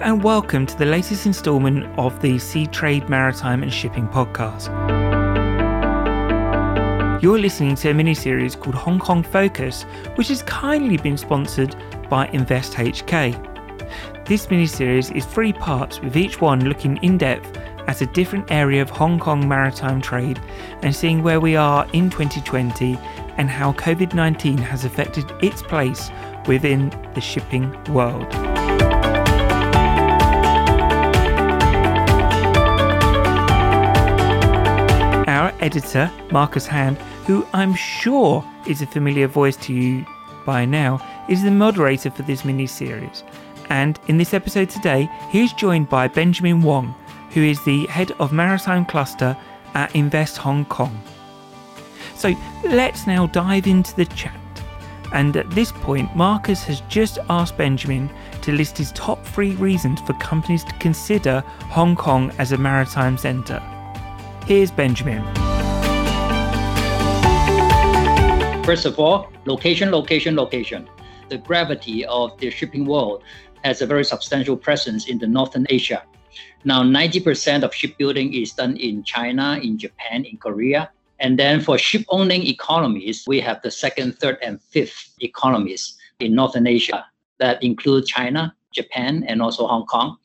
And welcome to the latest instalment of the Seatrade Maritime and Shipping podcast. You're listening to a mini series called Hong Kong Focus, which has kindly been sponsored by Invest HK. This mini series is three parts, with each one looking in depth at a different area of Hong Kong maritime trade and seeing where we are in 2020 and how COVID 19 has affected its place within the shipping world. Editor, Marcus Hand, who I'm sure is a familiar voice to you by now, is the moderator for this mini series. And in this episode today, he is joined by Benjamin Wong, who is the head of Maritime Cluster at Invest Hong Kong. So let's now dive into the chat. And at this point, Marcus has just asked Benjamin to list his top three reasons for companies to consider Hong Kong as a maritime centre. Here's Benjamin. First of all, location, location, location. The gravity of the shipping world has a very substantial presence in the Northern Asia. Now, 90% of shipbuilding is done in China, in Japan, in Korea. And then for ship owning economies, we have the second, third, and fifth economies in Northern Asia that include China, Japan, and also Hong Kong.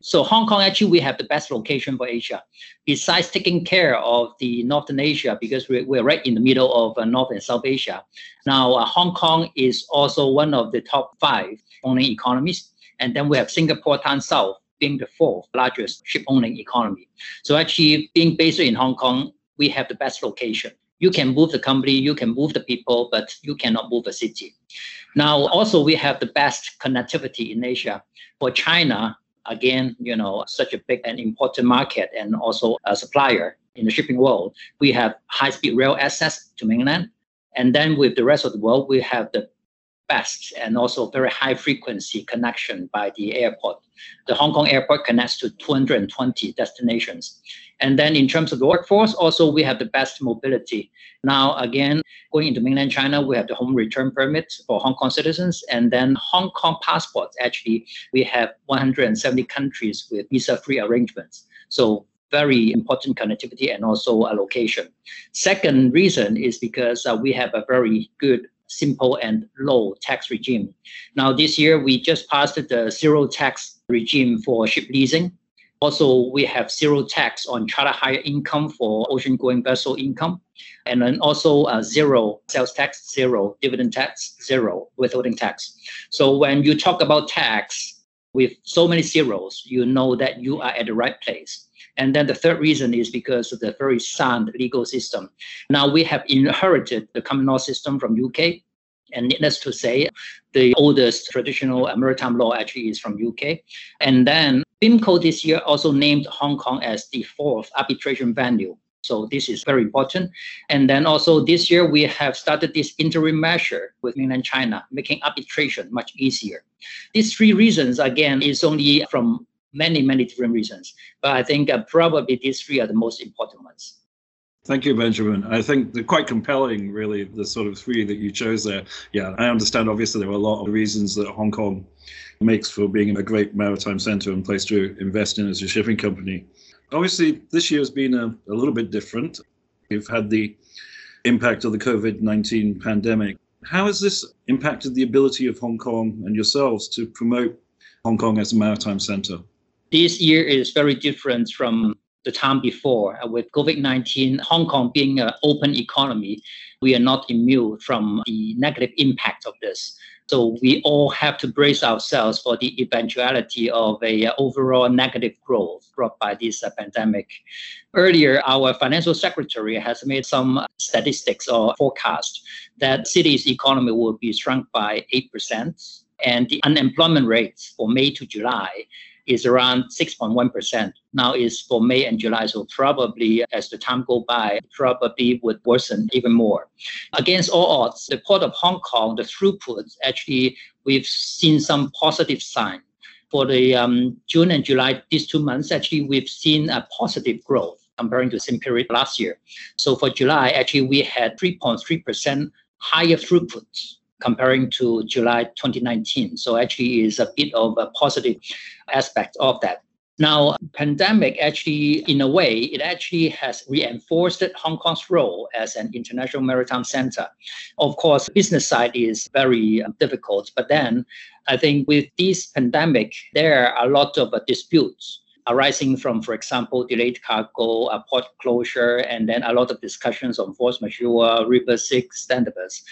So Hong Kong actually we have the best location for Asia. Besides taking care of the Northern Asia, because we're, we're right in the middle of uh, North and South Asia. Now uh, Hong Kong is also one of the top five owning economies. And then we have Singapore Tan South being the fourth largest ship owning economy. So actually being based in Hong Kong, we have the best location. You can move the company, you can move the people, but you cannot move a city. Now, also we have the best connectivity in Asia. For China, again, you know, such a big and important market and also a supplier in the shipping world, we have high-speed rail access to mainland. And then with the rest of the world, we have the best and also very high frequency connection by the airport. The Hong Kong airport connects to 220 destinations. And then in terms of the workforce, also we have the best mobility. Now, again, going into mainland China, we have the home return permit for Hong Kong citizens. And then Hong Kong passports, actually, we have 170 countries with visa-free arrangements. So very important connectivity and also a location. Second reason is because uh, we have a very good simple and low tax regime. Now, this year, we just passed the zero tax regime for ship leasing. Also, we have zero tax on charter hire income for ocean going vessel income. And then also uh, zero sales tax, zero dividend tax, zero withholding tax. So when you talk about tax with so many zeros, you know that you are at the right place. And then the third reason is because of the very sound legal system. Now we have inherited the common law system from UK. And needless to say, the oldest traditional maritime law actually is from UK. And then BIMCO this year also named Hong Kong as the fourth arbitration venue. So this is very important. And then also this year we have started this interim measure with mainland China, making arbitration much easier. These three reasons, again, is only from many, many different reasons. But I think uh, probably these three are the most important ones. Thank you, Benjamin. I think they're quite compelling, really, the sort of three that you chose there. Yeah, I understand obviously there are a lot of reasons that Hong Kong makes for being a great maritime centre and place to invest in as a shipping company. Obviously, this year has been a, a little bit different. We've had the impact of the COVID 19 pandemic. How has this impacted the ability of Hong Kong and yourselves to promote Hong Kong as a maritime centre? This year is very different from the time before. Uh, with COVID 19, Hong Kong being an open economy, we are not immune from the negative impact of this. So we all have to brace ourselves for the eventuality of a uh, overall negative growth brought by this uh, pandemic. Earlier, our financial secretary has made some statistics or forecast that city's economy will be shrunk by 8%, and the unemployment rate for May to July is around 6.1%. Now is for May and July, so probably as the time go by, probably would worsen even more. Against all odds, the Port of Hong Kong, the throughput, actually, we've seen some positive sign. For the um, June and July, these two months, actually, we've seen a positive growth comparing to the same period last year. So for July, actually, we had 3.3% higher throughput comparing to July 2019. So actually is a bit of a positive aspect of that. Now, pandemic actually, in a way, it actually has reinforced Hong Kong's role as an international maritime center. Of course, business side is very um, difficult, but then I think with this pandemic, there are a lot of uh, disputes arising from, for example, delayed cargo, a port closure, and then a lot of discussions on force majeure, rebus sic stantibus.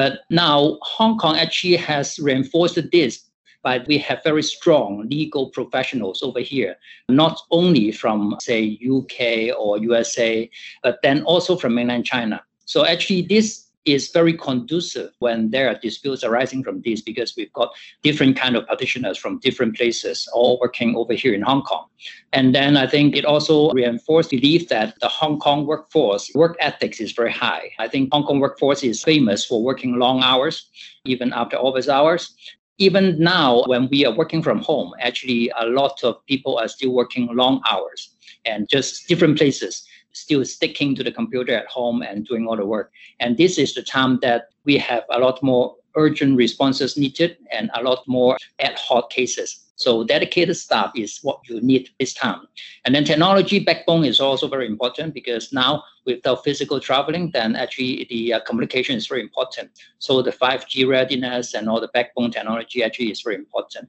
But now Hong Kong actually has reinforced this but we have very strong legal professionals over here, not only from, say, UK or USA, but then also from mainland China. So actually, this is very conducive when there are disputes arising from this because we've got different kind of practitioners from different places all working over here in Hong Kong. And then I think it also reinforced the belief that the Hong Kong workforce work ethics is very high. I think Hong Kong workforce is famous for working long hours, even after office hours. Even now, when we are working from home, actually a lot of people are still working long hours and just different places still sticking to the computer at home and doing all the work. And this is the time that we have a lot more urgent responses needed and a lot more ad hoc cases. So dedicated staff is what you need this time. And then technology backbone is also very important because now without physical traveling, then actually the uh, communication is very important. So the 5G readiness and all the backbone technology actually is very important.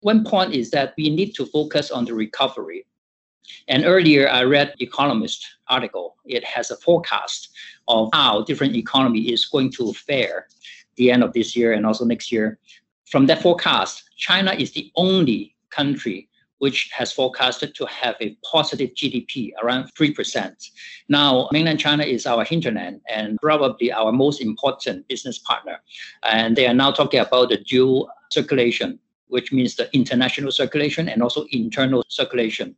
One point is that we need to focus on the recovery. And earlier I read Economist article. It has a forecast of how different economy is going to fare the end of this year and also next year. From that forecast, China is the only country which has forecasted to have a positive GDP around 3%. Now, mainland China is our hinterland and probably our most important business partner. And they are now talking about the dual circulation which means the international circulation and also internal circulation.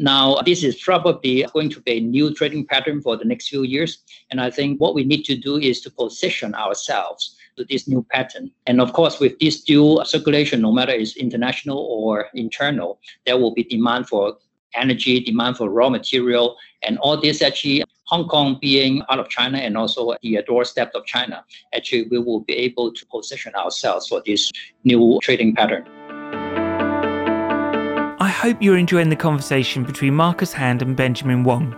Now, this is probably going to be a new trading pattern for the next few years. And I think what we need to do is to position ourselves to this new pattern. And of course, with this dual circulation, no matter it's international or internal, there will be demand for energy, demand for raw material, and all this actually Hong Kong being part of China and also the doorstep of China, actually we will be able to position ourselves for this new trading pattern. I hope you're enjoying the conversation between Marcus Hand and Benjamin Wong.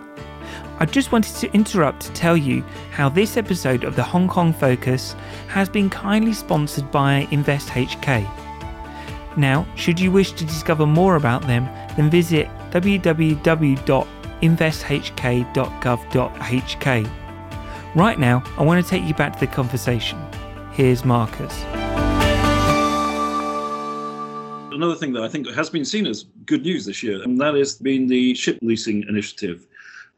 I just wanted to interrupt to tell you how this episode of the Hong Kong Focus has been kindly sponsored by Invest HK. Now, should you wish to discover more about them, then visit www.investhk.gov.hk. Right now, I want to take you back to the conversation. Here's Marcus. Another thing that I think has been seen as good news this year, and that has been the ship leasing initiative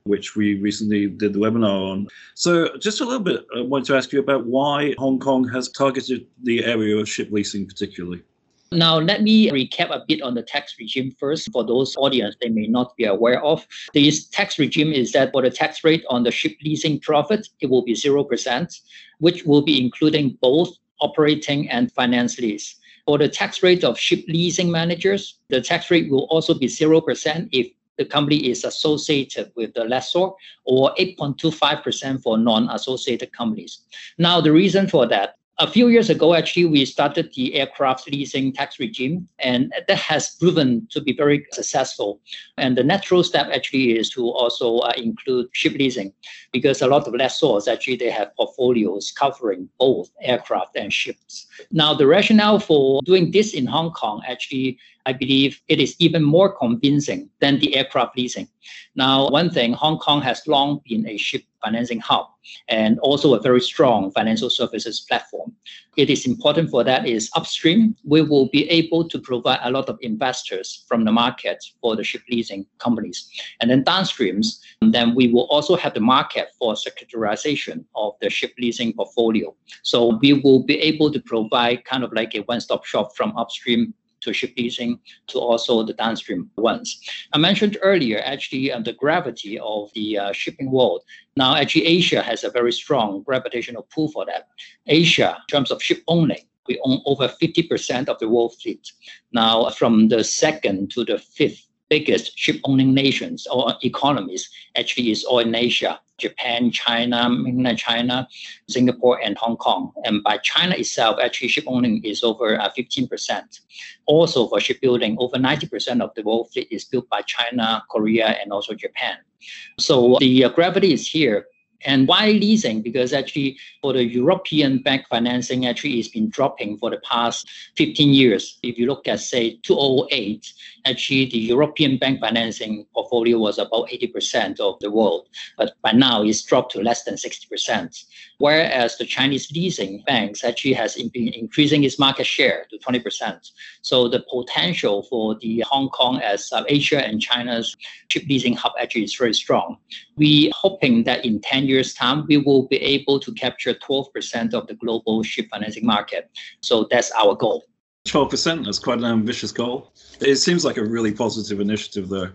which we recently did the webinar on. So, just a little bit, I want to ask you about why Hong Kong has targeted the area of ship leasing particularly. Now, let me recap a bit on the tax regime first for those audience they may not be aware of. This tax regime is that for the tax rate on the ship leasing profit, it will be 0%, which will be including both operating and finance lease. For the tax rate of ship leasing managers, the tax rate will also be 0% if the company is associated with the lessor or 8.25% for non-associated companies. Now, the reason for that a few years ago, actually, we started the aircraft leasing tax regime, and that has proven to be very successful. And the natural step actually is to also uh, include ship leasing, because a lot of lessors actually they have portfolios covering both aircraft and ships. Now, the rationale for doing this in Hong Kong actually I believe it is even more convincing than the aircraft leasing. Now, one thing, Hong Kong has long been a ship financing hub and also a very strong financial services platform. It is important for that is upstream, we will be able to provide a lot of investors from the market for the ship leasing companies. And then downstreams, then we will also have the market for securitization of the ship leasing portfolio. So we will be able to provide kind of like a one-stop shop from upstream to ship leasing to also the downstream ones. I mentioned earlier, actually, uh, the gravity of the uh, shipping world. Now, actually, Asia has a very strong gravitational pull for that. Asia, in terms of ship owning, we own over 50% of the world fleet. Now, from the second to the fifth biggest ship owning nations or economies actually is all in Asia. Japan, China, mainland China, Singapore, and Hong Kong. And by China itself, actually ship owning is over uh, 15%. Also for shipbuilding, over 90% of the world fleet is built by China, Korea, and also Japan. So the uh, gravity is here and why leasing? Because actually, for the European bank financing, actually, it's been dropping for the past 15 years. If you look at, say, 2008, actually, the European bank financing portfolio was about 80% of the world. But by now, it's dropped to less than 60%. Whereas the Chinese leasing banks actually has been increasing its market share to 20%. So the potential for the Hong Kong as Asia and China's ship leasing hub actually is very strong. We hoping that in 10 years' time, we will be able to capture 12% of the global ship financing market. So that's our goal. 12%, that's quite an ambitious goal. It seems like a really positive initiative, though.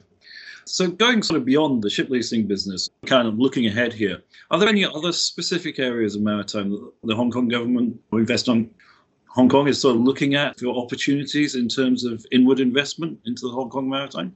So, going sort of beyond the ship leasing business, kind of looking ahead here, are there any other specific areas of maritime that the Hong Kong government or invest on? Hong Kong is sort of looking at for opportunities in terms of inward investment into the Hong Kong maritime?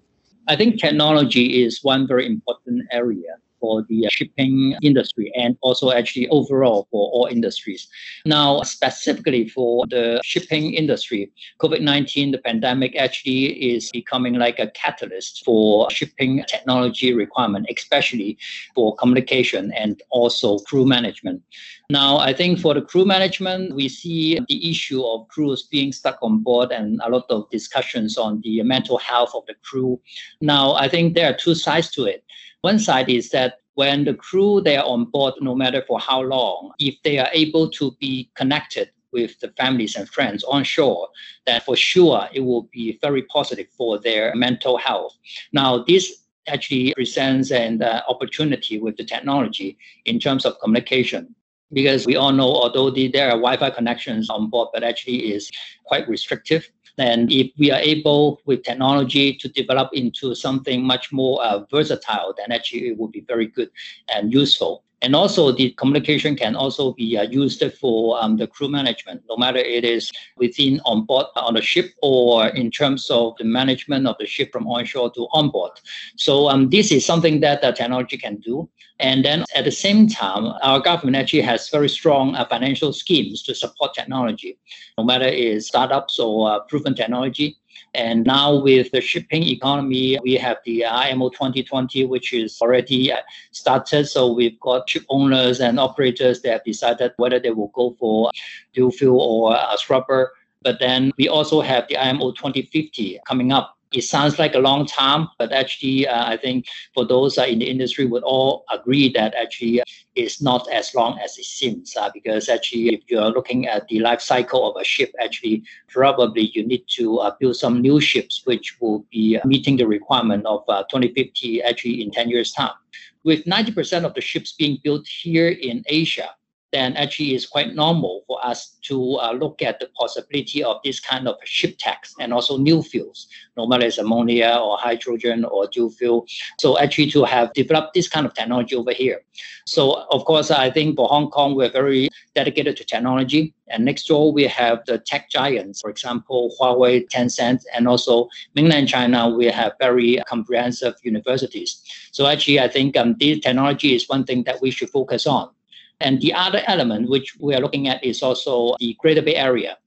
I think technology is one very important area for the shipping industry and also actually overall for all industries. Now, specifically for the shipping industry, COVID 19, the pandemic actually is becoming like a catalyst for shipping technology requirement, especially for communication and also crew management. Now, I think for the crew management, we see the issue of crews being stuck on board and a lot of discussions on the mental health of the crew. Now, I think there are two sides to it. One side is that when the crew they are on board, no matter for how long, if they are able to be connected with the families and friends on shore, that for sure it will be very positive for their mental health. Now, this actually presents an uh, opportunity with the technology in terms of communication because we all know although the, there are wi-fi connections on board but actually is quite restrictive and if we are able with technology to develop into something much more uh, versatile, then actually it would be very good and useful. And also the communication can also be uh, used for um, the crew management, no matter it is within on board on the ship or in terms of the management of the ship from onshore to onboard. So um, this is something that the technology can do. And then at the same time, our government actually has very strong uh, financial schemes to support technology, no matter it is startups or uh, proven technology. And now with the shipping economy, we have the IMO 2020, which is already uh, started. So we've got ship owners and operators that have decided whether they will go for dual fuel or a scrubber. But then we also have the IMO 2050 coming up it sounds like a long time, but actually, uh, I think for those uh, in the industry would all agree that actually it's not as long as it seems. Uh, because actually, if you're looking at the life cycle of a ship, actually, probably you need to uh, build some new ships which will be meeting the requirement of uh, 2050 actually in 10 years' time. With 90% of the ships being built here in Asia, then actually it's quite normal for us to uh, look at the possibility of this kind of ship tax and also new fuels, no matter it's ammonia or hydrogen or dual fuel. So actually to have developed this kind of technology over here. So of course, I think for Hong Kong, we're very dedicated to technology. And next door, we have the tech giants, for example, Huawei, Tencent, and also mainland China, we have very comprehensive universities. So actually, I think um, this technology is one thing that we should focus on. And the other element which we are looking at is also the Greater Bay Area.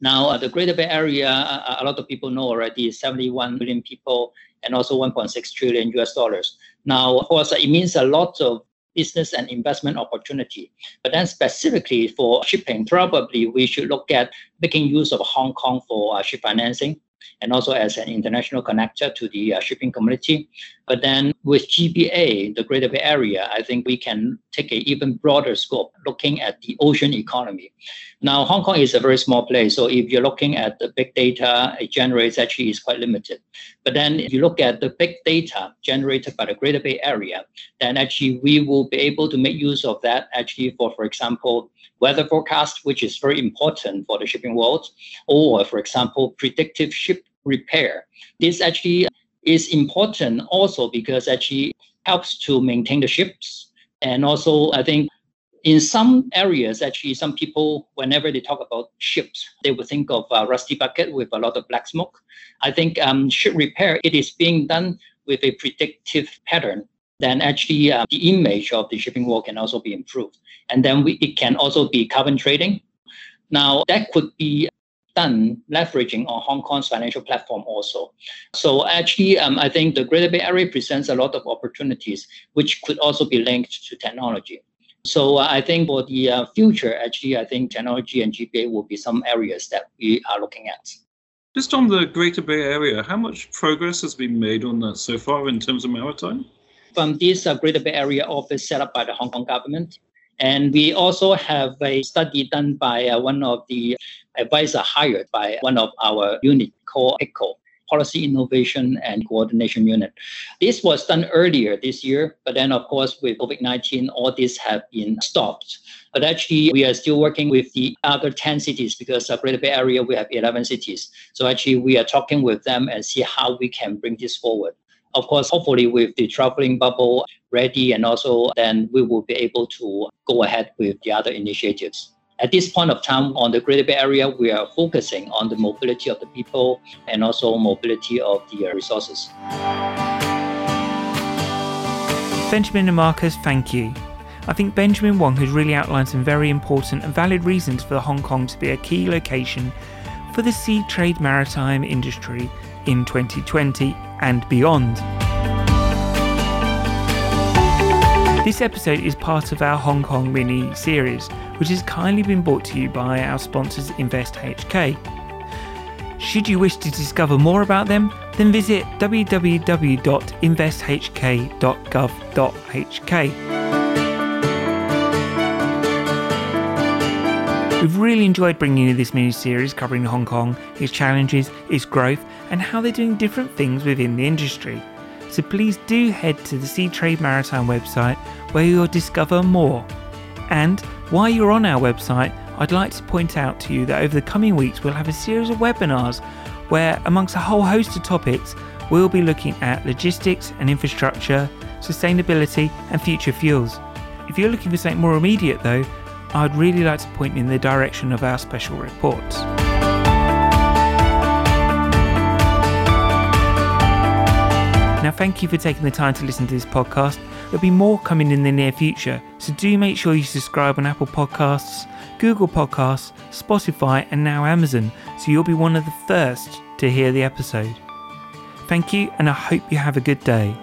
Now, uh, the Greater Bay Area, uh, a lot of people know already, 71 million people and also 1.6 trillion US dollars. Now, of course, it means a lot of business and investment opportunity. But then specifically for shipping, probably we should look at making use of Hong Kong for uh, ship financing and also as an international connector to the uh, shipping community. But then with GBA, the Greater Bay Area, I think we can take an even broader scope looking at the ocean economy. Now, Hong Kong is a very small place, so if you're looking at the big data it generates, actually is quite limited. But then if you look at the big data generated by the Greater Bay Area, then actually we will be able to make use of that actually for, for example, weather forecast, which is very important for the shipping world, or for example, predictive ship repair. This actually is important also because actually helps to maintain the ships. And also, I think in some areas, actually, some people, whenever they talk about ships, they would think of a rusty bucket with a lot of black smoke. I think um, ship repair, it is being done with a predictive pattern then actually uh, the image of the shipping world can also be improved. And then we, it can also be carbon trading. Now, that could be done leveraging on Hong Kong's financial platform also. So actually, um, I think the Greater Bay Area presents a lot of opportunities, which could also be linked to technology. So uh, I think for the uh, future, actually, I think technology and GBA will be some areas that we are looking at. Just on the Greater Bay Area, how much progress has been made on that so far in terms of maritime? From this uh, Greater Bay Area office set up by the Hong Kong government, and we also have a study done by uh, one of the advisor hired by one of our unit called PICO, Policy Innovation and Coordination Unit. This was done earlier this year, but then of course with COVID-19, all this have been stopped. But actually, we are still working with the other 10 cities because of Greater Bay Area, we have 11 cities. So actually, we are talking with them and see how we can bring this forward. Of course, hopefully with the traveling bubble ready and also then we will be able to go ahead with the other initiatives. At this point of time on the Greater Bay Area, we are focusing on the mobility of the people and also mobility of the uh, resources. Benjamin and Marcus, thank you. I think Benjamin Wong has really outlined some very important and valid reasons for Hong Kong to be a key location for the sea trade maritime industry in 2020 and beyond. This episode is part of our Hong Kong mini series, which has kindly been brought to you by our sponsors Invest HK. Should you wish to discover more about them, then visit www.investhk.gov.hk. We've really enjoyed bringing you this mini series covering Hong Kong, its challenges, its growth, and how they're doing different things within the industry. So please do head to the Seatrade Maritime website where you'll discover more. And while you're on our website, I'd like to point out to you that over the coming weeks we'll have a series of webinars where, amongst a whole host of topics, we'll be looking at logistics and infrastructure, sustainability, and future fuels. If you're looking for something more immediate, though, I'd really like to point you in the direction of our special reports. Now, thank you for taking the time to listen to this podcast. There'll be more coming in the near future, so do make sure you subscribe on Apple Podcasts, Google Podcasts, Spotify, and now Amazon, so you'll be one of the first to hear the episode. Thank you, and I hope you have a good day.